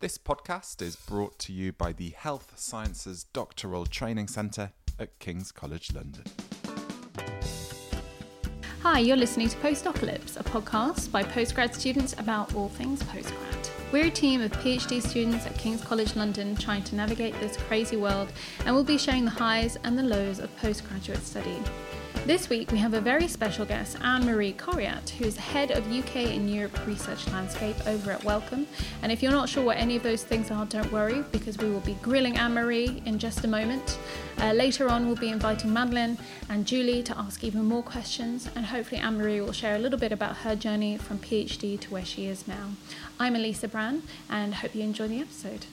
This podcast is brought to you by the Health Sciences Doctoral Training Centre at King's College London. Hi, you're listening to Postocalypse, a podcast by postgrad students about all things postgrad. We're a team of PhD students at King's College London trying to navigate this crazy world, and we'll be sharing the highs and the lows of postgraduate study. This week we have a very special guest, Anne Marie Coriat, who's head of UK and Europe Research Landscape over at Wellcome. And if you're not sure what any of those things are, don't worry, because we will be grilling Anne Marie in just a moment. Uh, later on, we'll be inviting Madeline and Julie to ask even more questions, and hopefully, Anne Marie will share a little bit about her journey from PhD to where she is now. I'm Elisa Brand, and hope you enjoy the episode.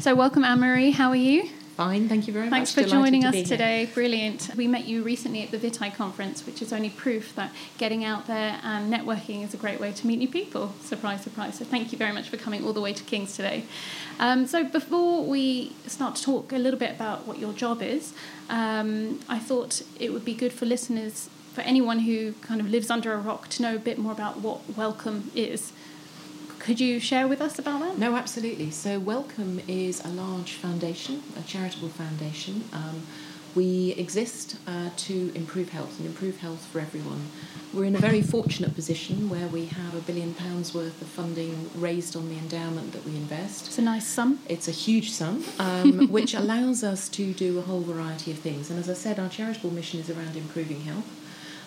So, welcome, Anne Marie. How are you? Fine, thank you very Thanks much. for joining us today. Brilliant. We met you recently at the Vitae conference, which is only proof that getting out there and networking is a great way to meet new people. Surprise, surprise. So thank you very much for coming all the way to King's today. Um, so before we start to talk a little bit about what your job is, um, I thought it would be good for listeners, for anyone who kind of lives under a rock, to know a bit more about what Wellcome is. Could you share with us about that? No, absolutely. So, Wellcome is a large foundation, a charitable foundation. Um, we exist uh, to improve health and improve health for everyone. We're in a very fortunate position where we have a billion pounds worth of funding raised on the endowment that we invest. It's a nice sum. It's a huge sum, um, which allows us to do a whole variety of things. And as I said, our charitable mission is around improving health.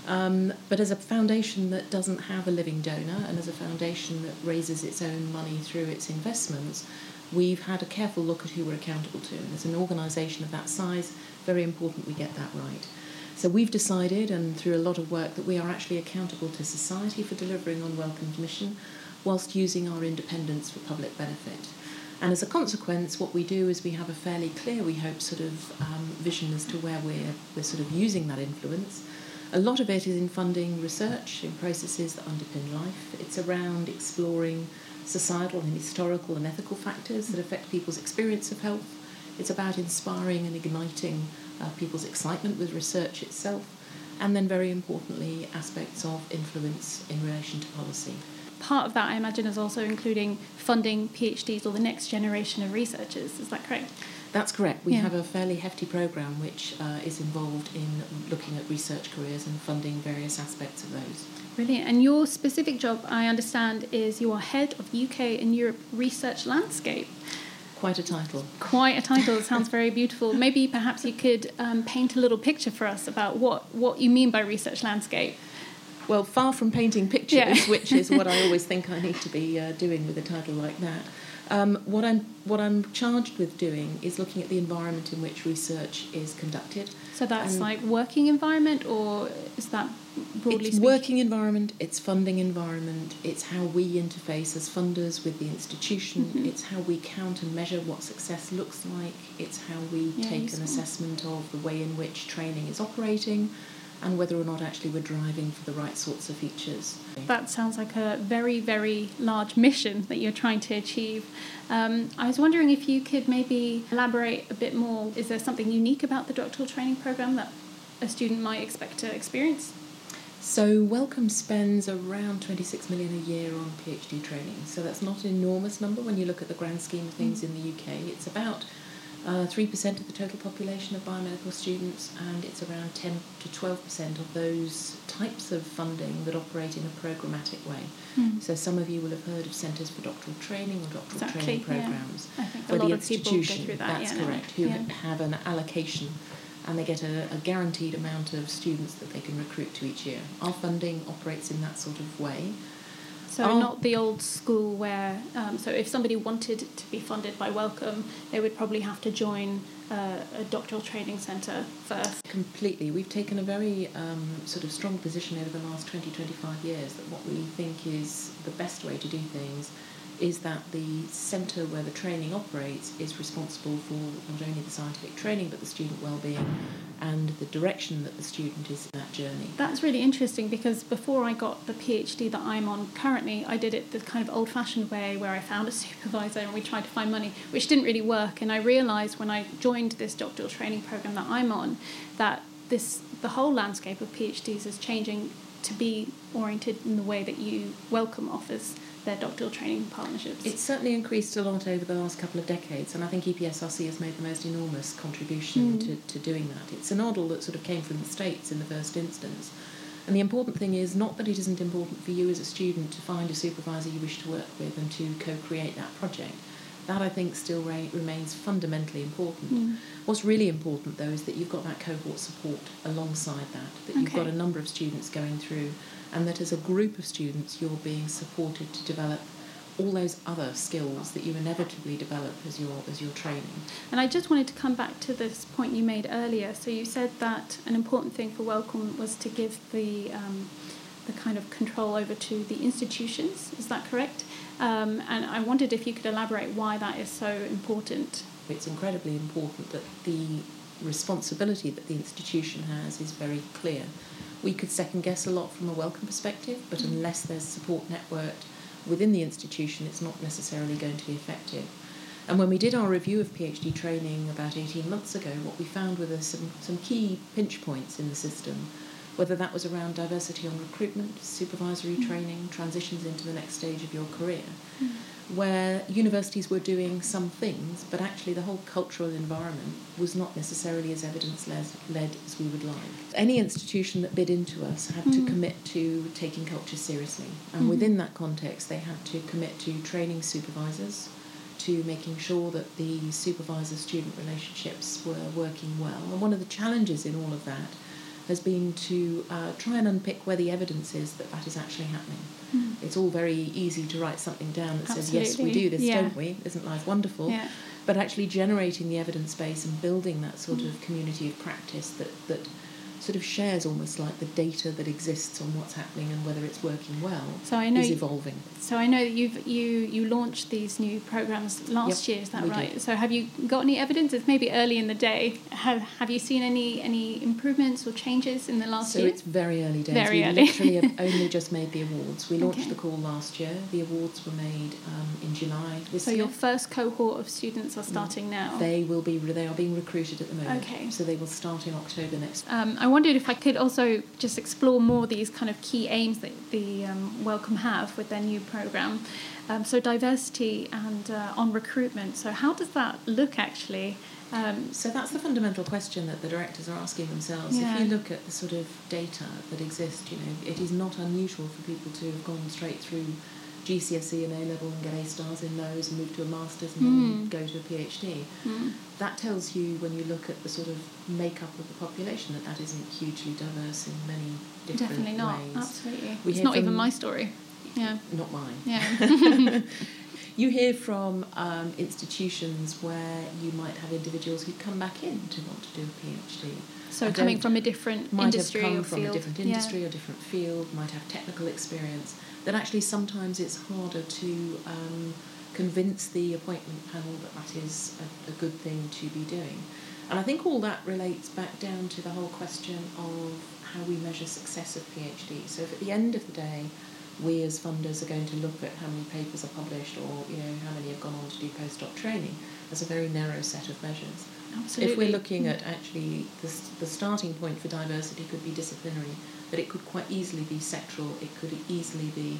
Um, but as a foundation that doesn't have a living donor and as a foundation that raises its own money through its investments, we've had a careful look at who we're accountable to. And as an organisation of that size, very important we get that right. So we've decided, and through a lot of work, that we are actually accountable to society for delivering on Wellcome's mission, whilst using our independence for public benefit. And as a consequence, what we do is we have a fairly clear, we hope, sort of um, vision as to where we're, we're sort of using that influence. A lot of it is in funding research in processes that underpin life. It's around exploring societal and historical and ethical factors that affect people's experience of health. It's about inspiring and igniting uh, people's excitement with research itself. And then, very importantly, aspects of influence in relation to policy. Part of that, I imagine, is also including funding PhDs or the next generation of researchers. Is that correct? That's correct. We Yeah. have a fairly hefty programme which uh, is involved in looking at research careers and funding various aspects of those. Brilliant. And your specific job, I understand, is you are head of UK and Europe Research Landscape. Quite a title. Quite a title. It sounds very beautiful. Maybe perhaps you could um, paint a little picture for us about what, what you mean by research landscape. Well, far from painting pictures, Yeah. which is what I always think I need to be uh, doing with a title like that. Um, what I'm what I'm charged with doing is looking at the environment in which research is conducted. So that's And- like working environment, or is that broadly it's speaking? working environment, it's funding environment, it's how we interface as funders with the institution, Mhm. it's how we count and measure what success looks like, it's how we Yeah, take an assessment of the way in which training is operating and whether or not actually we're driving for the right sorts of features. That sounds like a very, very large mission that you're trying to achieve. Um, I was wondering if you could maybe elaborate a bit more. Is there something unique about the doctoral training program that a student might expect to experience? So Wellcome spends around 26 million a year on PhD training. So that's not an enormous number when you look at the grand scheme of things in the UK. It's about uh, 3% of the total population of biomedical students, and it's around 10 to 12% of those types of funding that operate in a programmatic way. Hmm. So some of you will have heard of centres for doctoral training or doctoral Exactly, training programs I think where the of people go institution, that. that's yeah, correct, who Yeah. have an allocation and they get a, a guaranteed amount of students that they can recruit to each year. Our funding operates in that sort of way. So Oh. not the old school where, um, so if somebody wanted to be funded by Wellcome, they would probably have to join uh, a doctoral training centre first. Completely. We've taken a very um, sort of strong position over the last 20, 25 years that what we think is the best way to do things is that the centre where the training operates is responsible for not only the scientific training but the student well-being and the direction that the student is in that journey. That's really interesting because before I got the PhD that I'm on currently, I did it the kind of old fashioned way where I found a supervisor and we tried to find money, which didn't really work. And I realised when I joined this doctoral training program that I'm on that this the whole landscape of PhDs is changing to be oriented in the way that you Wellcome offers their doctoral training partnerships? It's certainly increased a lot over the last couple of decades, and I think EPSRC has made the most enormous contribution Mm. to, to doing that. It's a model that sort of came from the States in the first instance. And the important thing is not that it isn't important for you as a student to find a supervisor you wish to work with and to co create that project. That I think still re- remains fundamentally important. Mm. What's really important though is that you've got that cohort support alongside that, that you've got a number of students going through, and that as a group of students you're being supported to develop all those other skills that you inevitably develop as you're as you're training. And I just wanted to come back to this point you made earlier. So you said that an important thing for Wellcome was to give the um, the kind of control over to the institutions. Is that correct? Um, and I wondered if you could elaborate why that is so important. It's incredibly important that the responsibility that the institution has is very clear. We could second guess a lot from a Wellcome perspective, but unless there's support networked within the institution, it's not necessarily going to be effective. And when we did our review of PhD training about 18 months ago, what we found were some, some key pinch points in the system, whether that was around diversity on recruitment, supervisory training, transitions into the next stage of your career, where universities were doing some things, but actually the whole cultural environment was not necessarily as evidence led as we would like. Any institution that bid into us had to Mm. commit to taking culture seriously, and Mhm. within that context, they had to commit to training supervisors, to making sure that the supervisor student relationships were working well. And one of the challenges in all of that has been to uh, try and unpick where the evidence is that that is actually happening. Mm. It's all very easy to write something down that says, yes, we do this, Yeah. don't we? Isn't life wonderful? Yeah. But actually generating the evidence base and building that sort of community of practice that, that sort of shares almost like the data that exists on what's happening and whether it's working well So I know is you- evolving. So I know that you've you you launched these new programs last Yep, year. Is that right? did. So have you got any evidence? It's maybe early in the day. Have Have you seen any any improvements or changes in the last so year? it's very early days. Very we early. literally have only just made the awards. We launched Okay. the call last year. The awards were made um, in July this so year. your first cohort of students are starting now. They will be. They are being recruited at the moment. Okay. So they will start in October next. Um, I wondered if I could also just explore more these kind of key aims that the um, Wellcome have with their new program. Um, so diversity and uh, on recruitment. So how does that look actually? Um, So that's the fundamental question that the directors are asking themselves. Yeah. If you look at the sort of data that exists, you know, it is not unusual for people to have gone straight through GCSE and A level and get A stars in those and move to a master's and then Mm. go to a PhD. mm, That tells you when you look at the sort of makeup of the population that that isn't hugely diverse in many different definitely not. ways. Absolutely. We it's not even my story. Yeah. Not mine. Yeah. You hear from um, institutions where you might have individuals who come back in to want to do a PhD. So coming from a different might industry have come or from field. a different Yeah. industry or different field, might have technical experience, that actually sometimes it's harder to um, convince the appointment panel that that is a, a good thing to be doing. And I think all that relates back down to the whole question of how we measure success of PhD. So if at the end of the day, we as funders are going to look at how many papers are published or you know how many have gone on to do postdoc training, there's a very narrow set of measures. Absolutely. If we're looking at actually the, the starting point for diversity could be disciplinary, but it could quite easily be sexual, it could easily be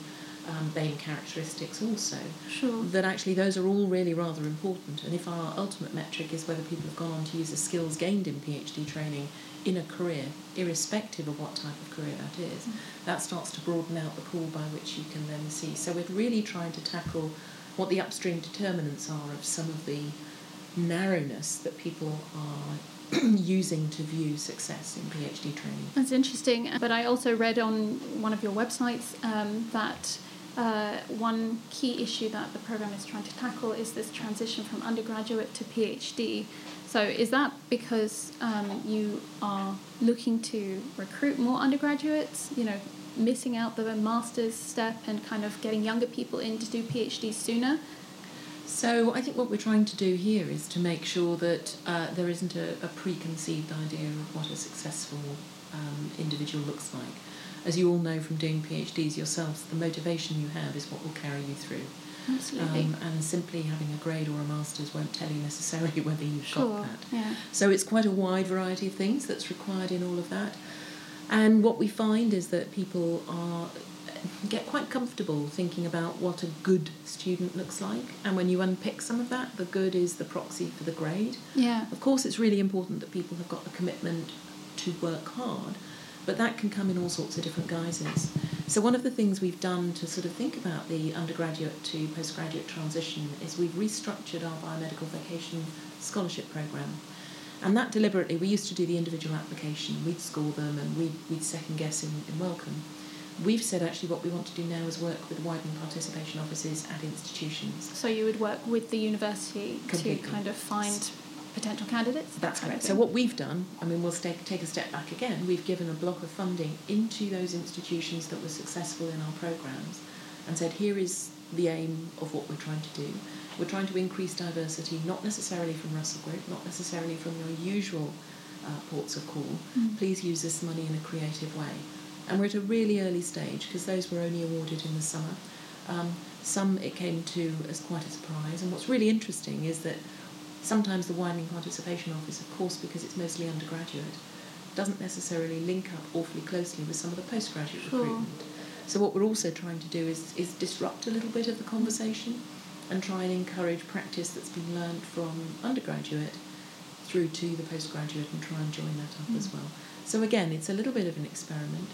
um, Bain characteristics also. Sure. That actually those are all really rather important. And if our ultimate metric is whether people have gone on to use the skills gained in PhD training in a career, irrespective of what type of career that is, that starts to broaden out the pool by which you can then see. So we're really trying to tackle what the upstream determinants are of some of the narrowness that people are using to view success in PhD training. That's interesting. But I also read on one of your websites um, that uh, one key issue that the program is trying to tackle is this transition from undergraduate to PhD. So is that because um, you are looking to recruit more undergraduates? You know, missing out the master's step and kind of getting younger people in to do PhDs sooner. So I think what we're trying to do here is to make sure that uh, there isn't a, a preconceived idea of what a successful um, individual looks like. As you all know from doing PhDs yourselves, the motivation you have is what will carry you through. Absolutely. Um, and simply having a grade or a master's won't tell you necessarily whether you've sure. got that. Yeah. So it's quite a wide variety of things that's required in all of that. And what we find is that people are get quite comfortable thinking about what a good student looks like. And when you unpick some of that, the good is the proxy for the grade. Yeah. Of course, it's really important that people have got the commitment to work hard, but that can come in all sorts of different guises. So, one of the things we've done to sort of think about the undergraduate to postgraduate transition is we've restructured our biomedical vacation scholarship programme. And that deliberately, we used to do the individual application, we'd score them and we'd, we'd second guess in, in Wellcome. We've said actually what we want to do now is work with widening participation offices at institutions. So you would work with the university Completely. to kind of find potential candidates. That's that correct. So what we've done, I mean, we'll take, take a step back again. We've given a block of funding into those institutions that were successful in our programs, and said here is the aim of what we're trying to do. We're trying to increase diversity, not necessarily from Russell Group, not necessarily from your usual uh, ports of call. Mm. Please use this money in a creative way. And we're at a really early stage because those were only awarded in the summer. Um, some it came to as quite a surprise. And what's really interesting is that sometimes the widening participation office, of course, because it's mostly undergraduate, doesn't necessarily link up awfully closely with some of the postgraduate Sure. recruitment. So what we're also trying to do is, is disrupt a little bit of the conversation and try and encourage practice that's been learned from undergraduate through to the postgraduate and try and join that up as well. So again, it's a little bit of an experiment.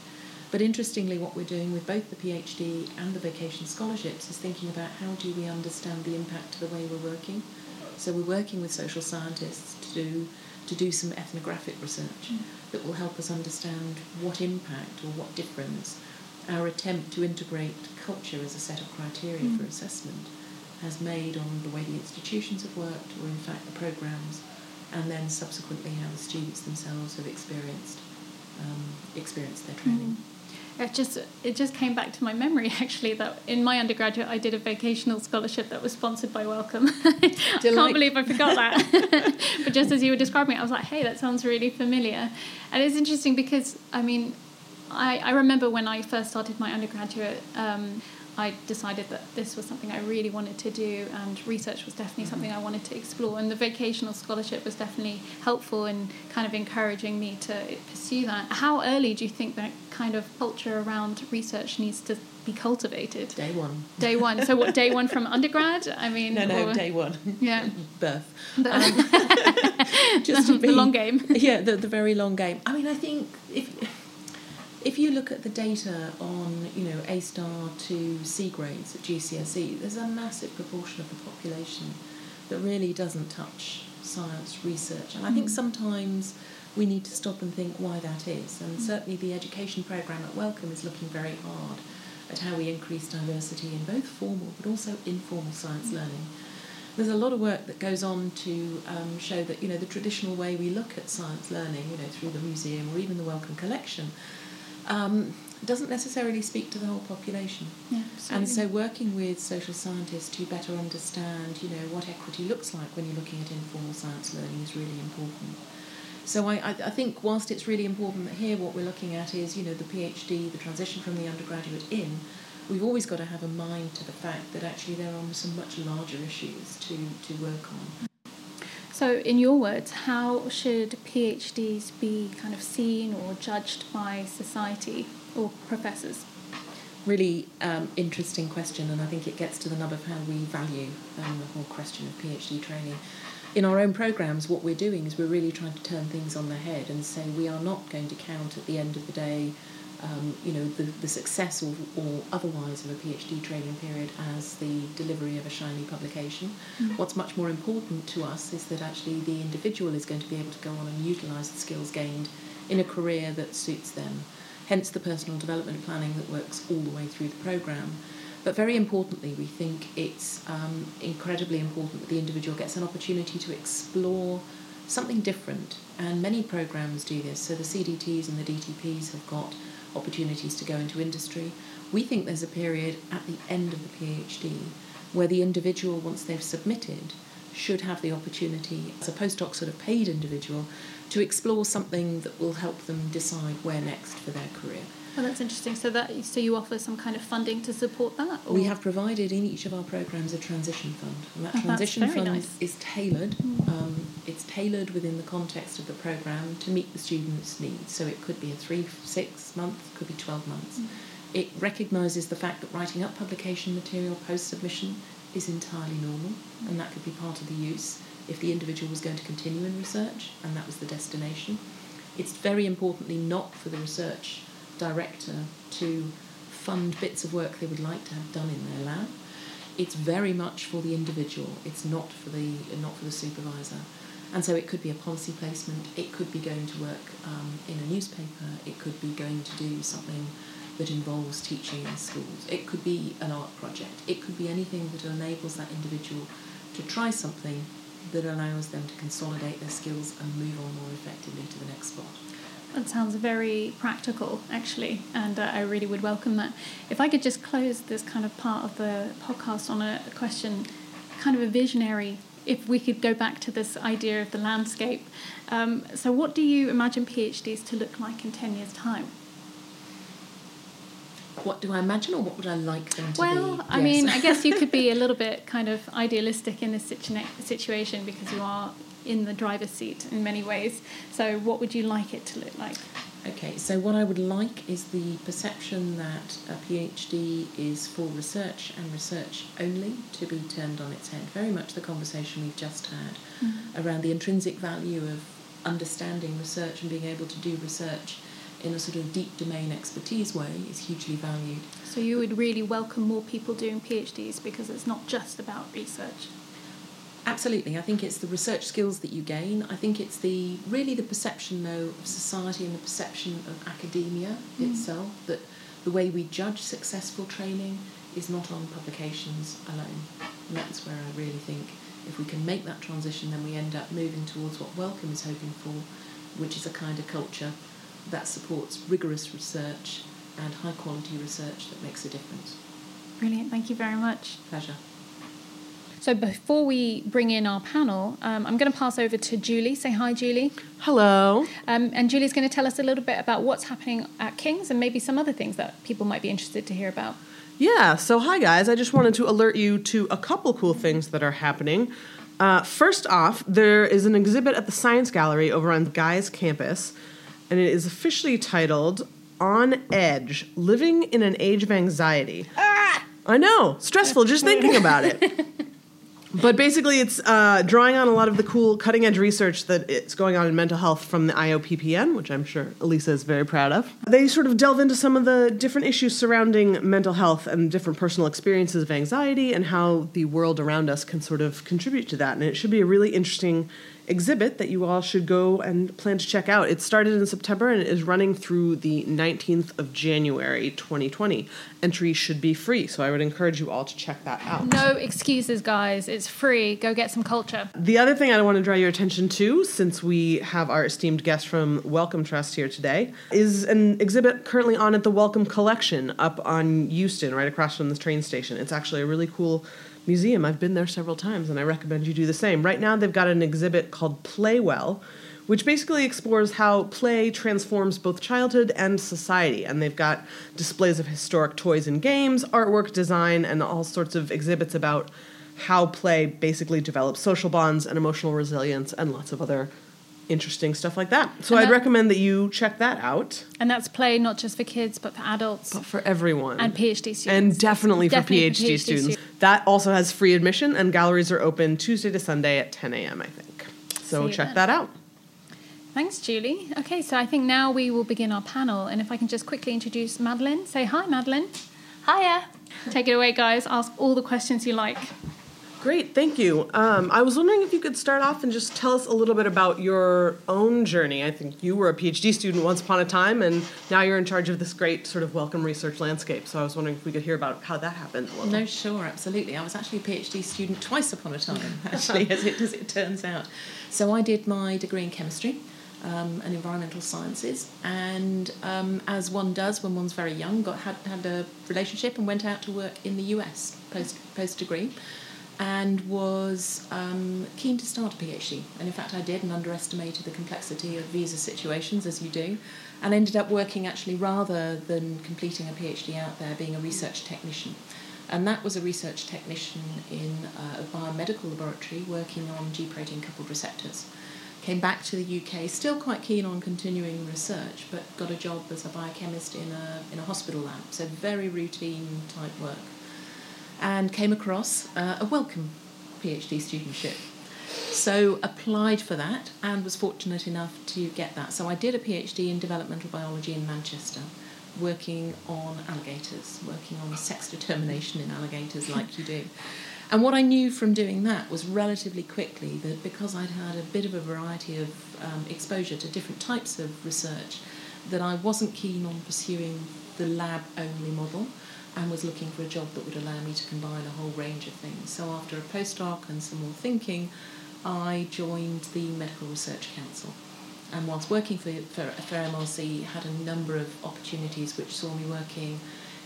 But interestingly, what we're doing with both the PhD and the vacation scholarships is thinking about how do we understand the impact of the way we're working. So we're working with social scientists to do, to do some ethnographic research mm. that will help us understand what impact or what difference our attempt to integrate culture as a set of criteria mm. for assessment has made on the way the institutions have worked, or in fact the programs, and then subsequently how the students themselves have experienced um, experienced their training. Mm. It just it just came back to my memory actually that in my undergraduate I did a vocational scholarship that was sponsored by Wellcome. I can't believe I forgot that. but just as you were describing it, I was like, hey, that sounds really familiar. And it's interesting because I mean, I, I remember when I first started my undergraduate. Um, I decided that this was something I really wanted to do, and research was definitely mm-hmm. something I wanted to explore. And the vocational scholarship was definitely helpful in kind of encouraging me to pursue that. How early do you think that kind of culture around research needs to be cultivated? Day one. Day one. So, what, day one from undergrad? I mean, No, no, or- day one. Yeah. Birth. The, um, Just to the be- long game. yeah, the, the very long game. I mean, I think if if you look at the data on you know A star to C grades at GCSE, there's a massive proportion of the population that really doesn't touch science research, and I think Mm. sometimes we need to stop and think why that is. And certainly, the education program at Wellcome is looking very hard at how we increase diversity in both formal but also informal science learning there's a lot of work that goes on to um, show that you know the traditional way we look at science learning, you know, through the museum or even the Wellcome collection, um, doesn't necessarily speak to the whole population. Yeah, And so, working with social scientists to better understand, you know, what equity looks like when you're looking at informal science learning is really important. So, I, I, I think whilst it's really important that here what we're looking at is, you know, the PhD, the transition from the undergraduate in, we've always got to have a mind to the fact that actually there are some much larger issues to, to work on. So, in your words, how should PhDs be kind of seen or judged by society or professors? Really um, interesting question, and I think it gets to the nub of how we value um, the whole question of PhD training. In our own programs, what we're doing is we're really trying to turn things on their head and say we are not going to count at the end of the day, um, you know, the, the success or, or otherwise of a PhD training period as the delivery of a shiny publication. What's much more important to us is that actually the individual is going to be able to go on and utilise the skills gained in a career that suits them hence the personal development planning that works all the way through the programme. But very importantly, we think it's um, incredibly important that the individual gets an opportunity to explore something different, and many programs do this. So the CDTs and the DTPs have got opportunities to go into industry. We think there's a period at the end of the PhD where the individual, once they've submitted, should have the opportunity, as a postdoc sort of paid individual, to explore something that will help them decide where next for their career. Oh, that's interesting. So that so you offer some kind of funding to support that? We have provided in each of our programs a transition fund, and that Oh, transition fund nice. is tailored. Mm. Um, it's tailored within the context of the program to meet the student's needs. So it could be a three, six month, could be twelve months. Mm. It recognises the fact that writing up publication material post submission is entirely normal, and that could be part of the use if the individual was going to continue in research and that was the destination. It's very importantly not for the research director to fund bits of work they would like to have done in their lab. It's very much for the individual. It's not for the not for the supervisor. And so it could be a policy placement. It could be going to work um, in a newspaper. It could be going to do something that involves teaching in schools. It could be an art project. It could be anything that enables that individual to try something that allows them to consolidate their skills and move on more effectively to the next spot. That sounds very practical, actually, and uh, I really would welcome that. If I could just close this kind of part of the podcast on a question, kind of a visionary, if we could go back to this idea of the landscape. Um, so, what do you imagine PhDs to look like in 10 years' time? What do I imagine, or what would I like them to Well, be? Well, I Yes. mean, I guess you could be a little bit kind of idealistic in this situa- situation because you are in the driver's seat in many ways. So, what would you like it to look like? Okay, so what I would like is the perception that a PhD is for research and research only to be turned on its head. Very much the conversation we've just had mm-hmm. around the intrinsic value of understanding research and being able to do research in a sort of deep domain expertise way is hugely valued. So, you would really welcome more people doing PhDs because it's not just about research. Absolutely, I think it's the research skills that you gain. I think it's the really the perception though of society and the perception of academia Mm. itself that the way we judge successful training is not on publications alone. And that's where I really think if we can make that transition then we end up moving towards what Wellcome is hoping for, which is a kind of culture that supports rigorous research and high quality research that makes a difference. Brilliant, thank you very much. Pleasure. So, before we bring in our panel, um, I'm going to pass over to Julie. Say hi, Julie. Hello. Um, and Julie's going to tell us a little bit about what's happening at King's and maybe some other things that people might be interested to hear about. Yeah, so hi guys. I just wanted to alert you to a couple cool things that are happening. Uh, first off, there is an exhibit at the Science Gallery over on Guy's campus, and it is officially titled On Edge Living in an Age of Anxiety. Ah! I know, stressful just thinking about it. But basically, it's uh, drawing on a lot of the cool cutting edge research that is going on in mental health from the IOPPN, which I'm sure Elisa is very proud of. They sort of delve into some of the different issues surrounding mental health and different personal experiences of anxiety and how the world around us can sort of contribute to that. And it should be a really interesting exhibit that you all should go and plan to check out. It started in September and it is running through the 19th of January 2020. Entry should be free, so I would encourage you all to check that out. No excuses, guys. It's free. Go get some culture. The other thing I want to draw your attention to, since we have our esteemed guest from Wellcome Trust here today, is an exhibit currently on at the Wellcome Collection up on Euston, right across from the train station. It's actually a really cool museum. I've been there several times, and I recommend you do the same. Right now, they've got an exhibit called Play Well, which basically explores how play transforms both childhood and society. And they've got displays of historic toys and games, artwork, design, and all sorts of exhibits about how play basically develops social bonds and emotional resilience and lots of other interesting stuff like that. So And I'd that- recommend that you check that out. And that's play not just for kids, but for adults But for everyone. and PhD students. And definitely, Definitely for PhD, students. That also has free admission, and galleries are open Tuesday to Sunday at 10 a.m., I think. So See check then. that out. Thanks, Julie. Okay, so I think now we will begin our panel. And if I can just quickly introduce Madeline. Say hi, Madeline. Hiya. Take it away, guys. Ask all the questions you like. Great, thank you. Um, I was wondering if you could start off and just tell us a little bit about your own journey. I think you were a PhD student once upon a time, and now you're in charge of this great sort of Wellcome research landscape. So I was wondering if we could hear about how that happened. No, sure, absolutely. I was actually a PhD student twice upon a time, actually, as it, as it turns out. So I did my degree in chemistry um, and environmental sciences, and um, as one does when one's very young, got had, had a relationship and went out to work in the US post post degree. And was um, keen to start a PhD. And in fact, I did and underestimated the complexity of visa situations, as you do, and ended up working actually rather than completing a PhD out there, being a research technician. And that was a research technician in uh, a biomedical laboratory working on G protein coupled receptors. Came back to the UK, still quite keen on continuing research, but got a job as a biochemist in a, in a hospital lab, so very routine type work and came across uh, a Wellcome PhD studentship. So applied for that and was fortunate enough to get that. So I did a PhD in developmental biology in Manchester, working on alligators, working on sex determination in alligators, like you do. And what I knew from doing that was relatively quickly that because I'd had a bit of a variety of um, exposure to different types of research, that I wasn't keen on pursuing the lab only model and was looking for a job that would allow me to combine a whole range of things. So after a postdoc and some more thinking, I joined the Medical Research Council. And whilst working for, for, for MRC, had a number of opportunities which saw me working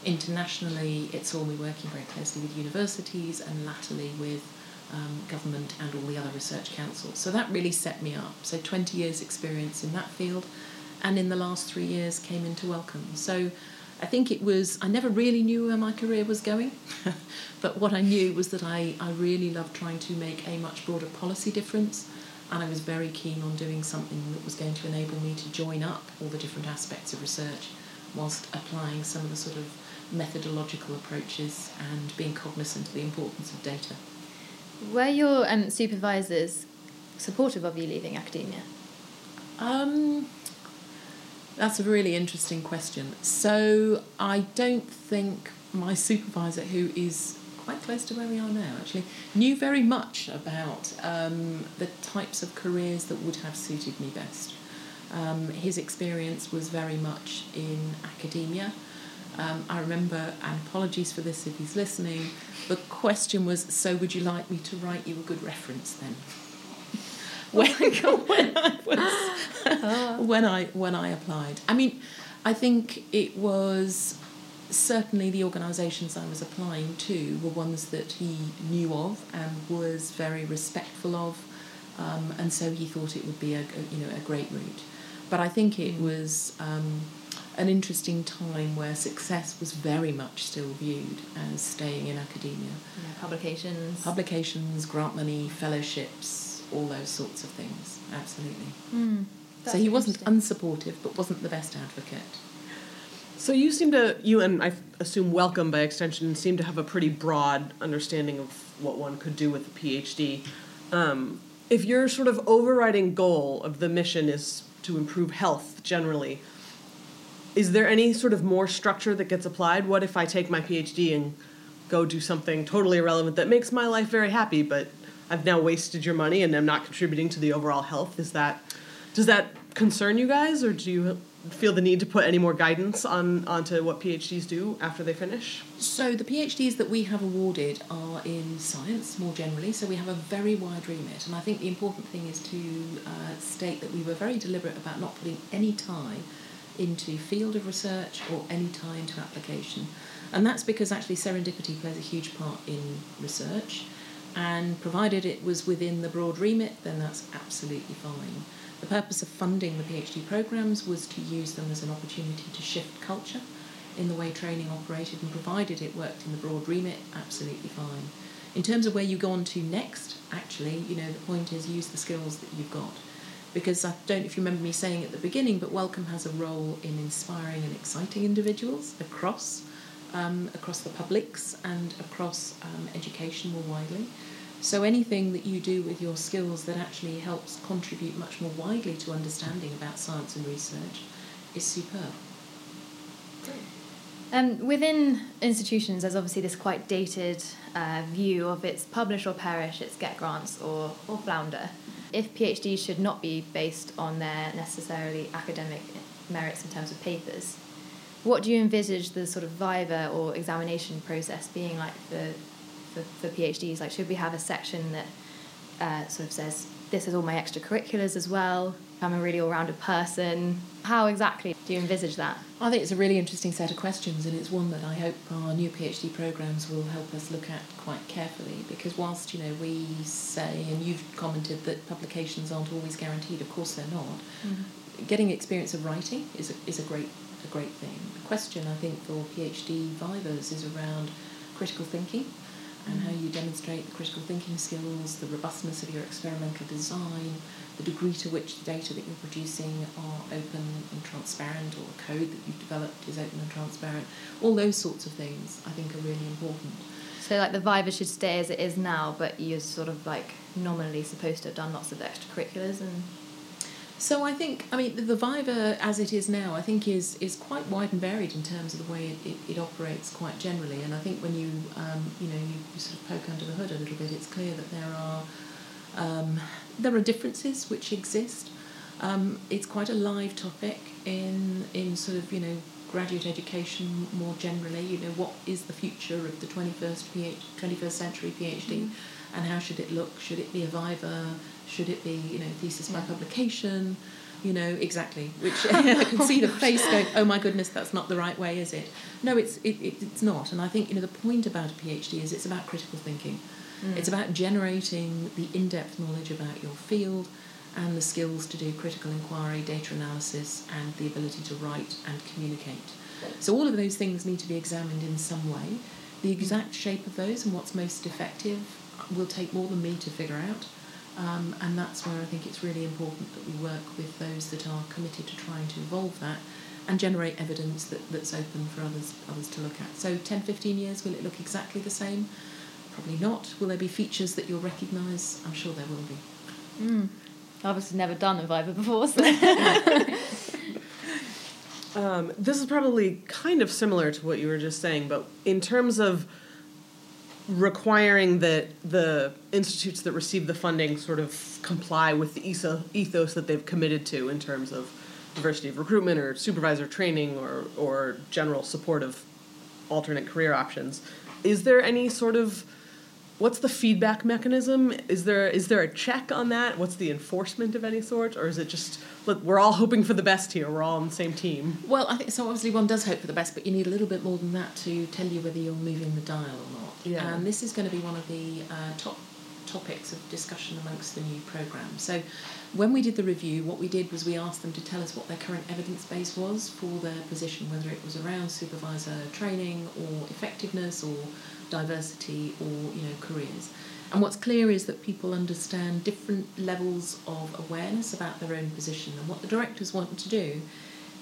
internationally. It saw me working very closely with universities and latterly with um, government and all the other research councils. So that really set me up. So 20 years experience in that field, and in the last three years came into Wellcome. So I think it was, I never really knew where my career was going, but what I knew was that I, I really loved trying to make a much broader policy difference, and I was very keen on doing something that was going to enable me to join up all the different aspects of research whilst applying some of the sort of methodological approaches and being cognizant of the importance of data. Were your um, supervisors supportive of you leaving academia? Um, that's a really interesting question. So I don't think my supervisor, who is quite close to where we are now, actually, knew very much about um, the types of careers that would have suited me best. Um, his experience was very much in academia. Um, I remember, and apologies for this if he's listening, the question was So, would you like me to write you a good reference then? when, when I was when I when I applied. I mean, I think it was certainly the organisations I was applying to were ones that he knew of and was very respectful of, um, and so he thought it would be a, a, you know a great route. But I think it was. Um, an interesting time where success was very much still viewed as staying in academia. Yeah, publications. Publications, grant money, fellowships, all those sorts of things. Absolutely. Mm, so he wasn't unsupportive, but wasn't the best advocate. So you seem to, you and I assume Wellcome by extension, seem to have a pretty broad understanding of what one could do with a PhD. Um, if your sort of overriding goal of the mission is to improve health generally, is there any sort of more structure that gets applied? What if I take my PhD and go do something totally irrelevant that makes my life very happy, but I've now wasted your money and I'm not contributing to the overall health. Is that does that concern you guys, or do you feel the need to put any more guidance on onto what PhDs do after they finish? So the PhDs that we have awarded are in science more generally. So we have a very wide remit, and I think the important thing is to uh, state that we were very deliberate about not putting any tie into field of research or any tie into application. And that's because actually serendipity plays a huge part in research and provided it was within the broad remit, then that's absolutely fine. The purpose of funding the PhD programs was to use them as an opportunity to shift culture in the way training operated, and provided it worked in the broad remit, absolutely fine. In terms of where you go on to next, actually, you know, the point is use the skills that you've got. Because I don't know if you remember me saying at the beginning, but Wellcome has a role in inspiring and exciting individuals across um, across the publics and across um, education more widely. So anything that you do with your skills that actually helps contribute much more widely to understanding about science and research is superb. Um, within institutions, there's obviously this quite dated uh, view of it's publish or perish, it's get grants or, or flounder. If PhDs should not be based on their necessarily academic merits in terms of papers, what do you envisage the sort of viva or examination process being like for, for, for PhDs? Like, should we have a section that uh, sort of says, this is all my extracurriculars as well? I'm a really all-rounded person. How exactly do you envisage that? I think it's a really interesting set of questions, and it's one that I hope our new PhD programs will help us look at quite carefully. Because whilst you know we say, and you've commented that publications aren't always guaranteed, of course they're not. Mm-hmm. Getting experience of writing is a, is a great a great thing. The question I think for PhD vivas is around critical thinking and how you demonstrate the critical thinking skills, the robustness of your experimental design, the degree to which the data that you're producing are open and transparent, or the code that you've developed is open and transparent. All those sorts of things I think are really important. So, like the Viva should stay as it is now, but you're sort of like nominally supposed to have done lots of extracurriculars and so I think, I mean, the, the Viva as it is now, I think is is quite wide and varied in terms of the way it, it, it operates quite generally. And I think when you, um, you know, you, you, sort of poke under the hood a little bit, it's clear that there are um, there are differences which exist. Um, it's quite a live topic in in sort of you know graduate education more generally. You know, what is the future of the twenty first twenty first century PhD, mm. and how should it look? Should it be a Viva? Should it be, you know, thesis by publication? You know, exactly. Which I can see the face going, oh my goodness, that's not the right way, is it? No, it's, it, it, it's not. And I think, you know, the point about a PhD is it's about critical thinking. Mm. It's about generating the in depth knowledge about your field and the skills to do critical inquiry, data analysis, and the ability to write and communicate. So, all of those things need to be examined in some way. The exact shape of those and what's most effective will take more than me to figure out. Um, and that's where I think it's really important that we work with those that are committed to trying to evolve that and generate evidence that, that's open for others others to look at. So 10, 15 years, will it look exactly the same? Probably not. Will there be features that you'll recognise? I'm sure there will be. Mm. I've obviously never done a Viva before, so. um, this is probably kind of similar to what you were just saying, but in terms of requiring that the institutes that receive the funding sort of comply with the ethos that they've committed to in terms of diversity of recruitment or supervisor training or, or general support of alternate career options. Is there any sort of what's the feedback mechanism? Is there is there a check on that? What's the enforcement of any sort, or is it just look, we're all hoping for the best here. We're all on the same team. Well, I think so. Obviously, one does hope for the best, but you need a little bit more than that to tell you whether you're moving the dial or not. Yeah. And this is going to be one of the uh, top topics of discussion amongst the new program. So, when we did the review, what we did was we asked them to tell us what their current evidence base was for their position, whether it was around supervisor training or effectiveness or diversity or you know careers. And what's clear is that people understand different levels of awareness about their own position. And what the directors want to do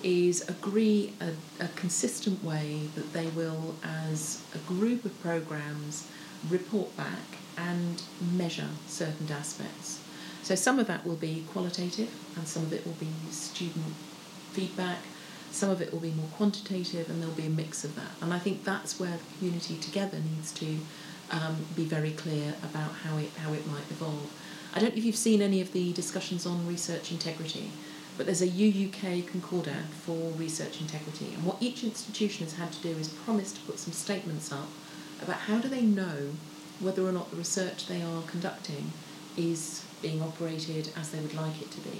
is agree a, a consistent way that they will, as a group of programs, report back and measure certain aspects. So some of that will be qualitative and some of it will be student feedback, some of it will be more quantitative and there'll be a mix of that. And I think that's where the community together needs to um, be very clear about how it how it might evolve. I don't know if you've seen any of the discussions on research integrity, but there's a UUK concordat for research integrity, and what each institution has had to do is promise to put some statements up about how do they know whether or not the research they are conducting is being operated as they would like it to be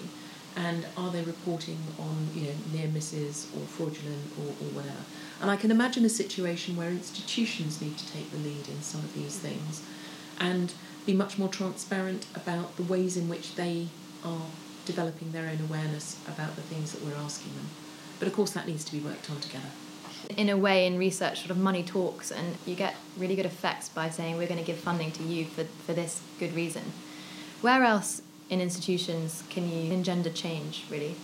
and are they reporting on you know near misses or fraudulent or, or whatever and I can imagine a situation where institutions need to take the lead in some of these things and be much more transparent about the ways in which they are developing their own awareness about the things that we're asking them. But of course, that needs to be worked on together. In a way, in research, sort of money talks, and you get really good effects by saying we're going to give funding to you for, for this good reason. Where else in institutions can you engender change, really?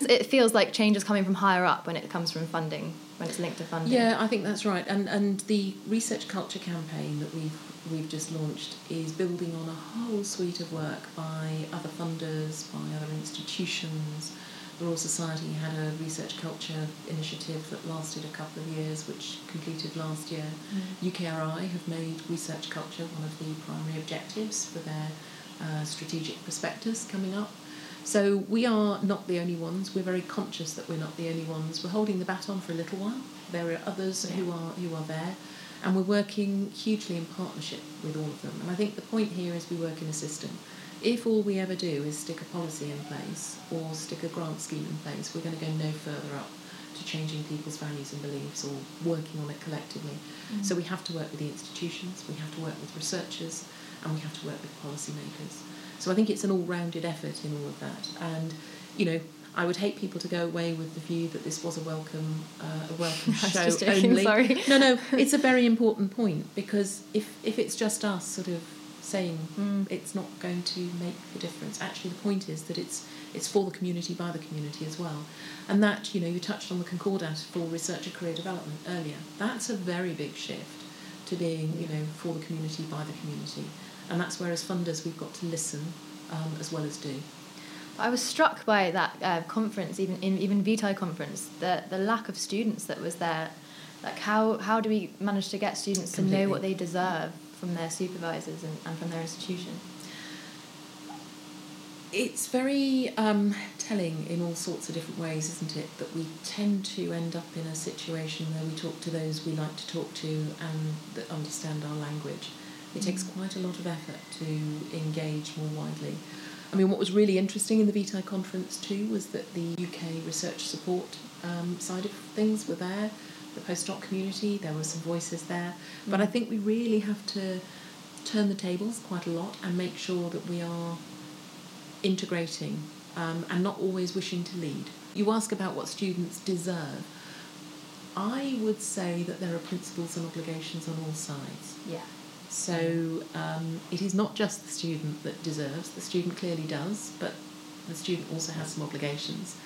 It feels like change is coming from higher up when it comes from funding when it's linked to funding. Yeah, I think that's right. And and the research culture campaign that we've we've just launched is building on a whole suite of work by other funders, by other institutions. The Royal Society had a research culture initiative that lasted a couple of years, which completed last year. Mm. UKRI have made research culture one of the primary objectives for their uh, strategic prospectus coming up. So we are not the only ones. We're very conscious that we're not the only ones. We're holding the baton for a little while. There are others yeah. who are who are there, and we're working hugely in partnership with all of them. And I think the point here is we work in a system. If all we ever do is stick a policy in place or stick a grant scheme in place, we're going to go no further up to changing people's values and beliefs or working on it collectively. Mm. So we have to work with the institutions, we have to work with researchers, and we have to work with policymakers. So I think it's an all-rounded effort in all of that. And you know, I would hate people to go away with the view that this was a Wellcome, uh, a Wellcome show joking, only. sorry. No, no, it's a very important point because if if it's just us sort of saying Mm. it's not going to make the difference, actually the point is that it's it's for the community by the community as well, and that you know you touched on the Concordat for researcher career development earlier. That's a very big shift to being you know for the community by the community, and that's where as funders we've got to listen um, as well as do. I was struck by that uh, conference, even in even Vitae conference, the the lack of students that was there. Like how how do we manage to get students to know what they deserve from their supervisors and, and from their institution? It's very um, telling in all sorts of different ways, isn't it? That we tend to end up in a situation where we talk to those we like to talk to and that understand our language. It takes quite a lot of effort to engage more widely. I mean, what was really interesting in the Vitae conference too was that the UK research support um, side of things were there, the postdoc community, there were some voices there. But I think we really have to turn the tables quite a lot and make sure that we are integrating um, and not always wishing to lead. You ask about what students deserve. I would say that there are principles and obligations on all sides. Yeah. So um, it is not just the student that deserves, the student clearly does, but the student also has some obligations,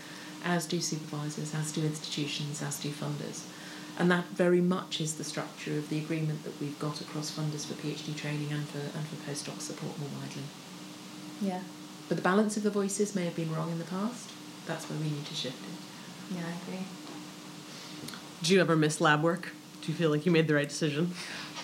as do supervisors, as do institutions, as do funders. And that very much is the structure of the agreement that we've got across funders for PhD training and for, and for postdoc support more widely. Yeah. But the balance of the voices may have been wrong in the past. That's where we need to shift it. Yeah, I agree. Do you ever miss lab work? Do you feel like you made the right decision?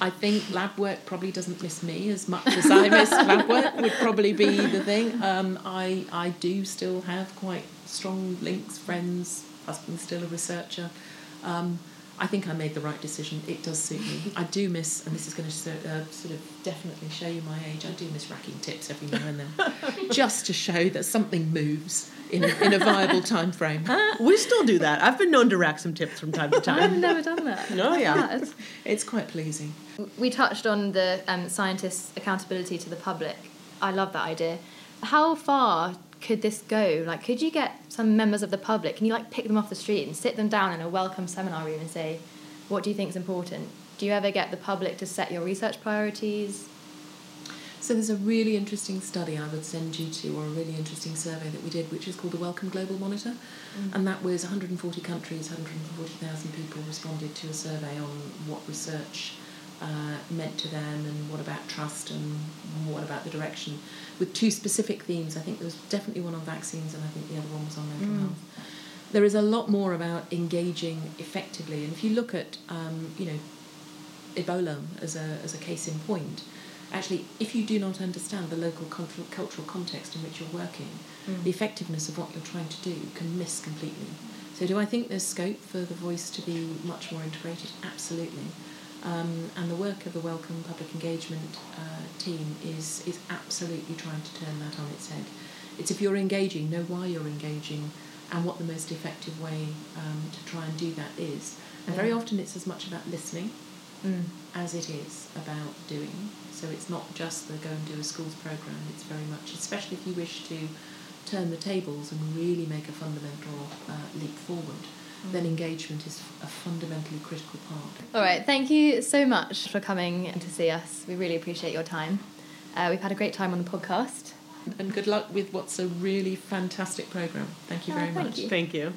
I think lab work probably doesn't miss me as much as I miss lab work would probably be the thing. Um, I I do still have quite strong links, friends, husband's still a researcher. Um, I think I made the right decision. It does suit me. I do miss, and this is going to so, uh, sort of definitely show you my age. I do miss racking tips every now and then, just to show that something moves in a, in a viable time frame. We still do that. I've been known to rack some tips from time to time. I've never done that. No, yeah. Mad. It's quite pleasing. We touched on the um, scientists' accountability to the public. I love that idea. How far could this go? Like, could you get some members of the public? Can you like pick them off the street and sit them down in a Wellcome seminar room and say, "What do you think is important?" Do you ever get the public to set your research priorities? So there's a really interesting study I would send you to, or a really interesting survey that we did, which is called the Wellcome Global Monitor, mm. and that was 140 countries, 140,000 people responded to a survey on what research uh, meant to them, and what about trust, and what about the direction, with two specific themes. I think there was definitely one on vaccines, and I think the other one was on mental Mm. health. There is a lot more about engaging effectively, and if you look at, um, you know, Ebola as a, as a case in point, actually, if you do not understand the local cultural, cultural context in which you're working, Mm. the effectiveness of what you're trying to do can miss completely. So, do I think there's scope for the voice to be much more integrated? Absolutely. Um, and the work of the Wellcome Public Engagement uh, team is, is absolutely trying to turn that on its head. It's if you're engaging, know why you're engaging and what the most effective way um, to try and do that is. And very often it's as much about listening Mm. as it is about doing. So it's not just the go and do a schools program. It's very much, especially if you wish to turn the tables and really make a fundamental uh, leap forward, then engagement is a fundamentally critical part. All right, thank you so much for coming to see us. We really appreciate your time. Uh, we've had a great time on the podcast. And good luck with what's a really fantastic program. Thank you Oh, very thank much. you. Thank you.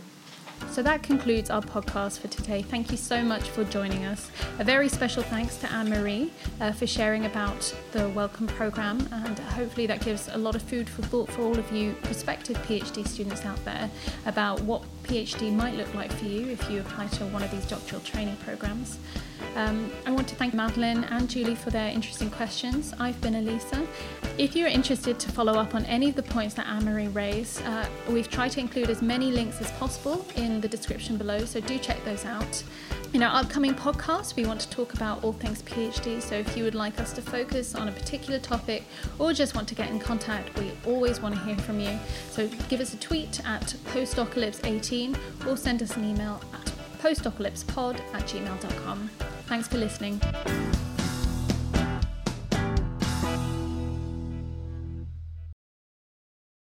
So that concludes our podcast for today. Thank you so much for joining us. A very special thanks to Anne Marie uh, for sharing about the Wellcome Programme, and hopefully that gives a lot of food for thought for all of you prospective PhD students out there about what PhD might look like for you if you apply to one of these doctoral training programs. Um, I want to thank Madeline and Julie for their interesting questions. I've been Elisa. If you're interested to follow up on any of the points that Anne Marie raised, uh, we've tried to include as many links as possible in the description below, so do check those out. In our upcoming podcast, we want to talk about all things PhD, so if you would like us to focus on a particular topic or just want to get in contact, we always want to hear from you. So give us a tweet at postdocalypse18 or send us an email at postdocalypsepod at gmail.com. Thanks for listening.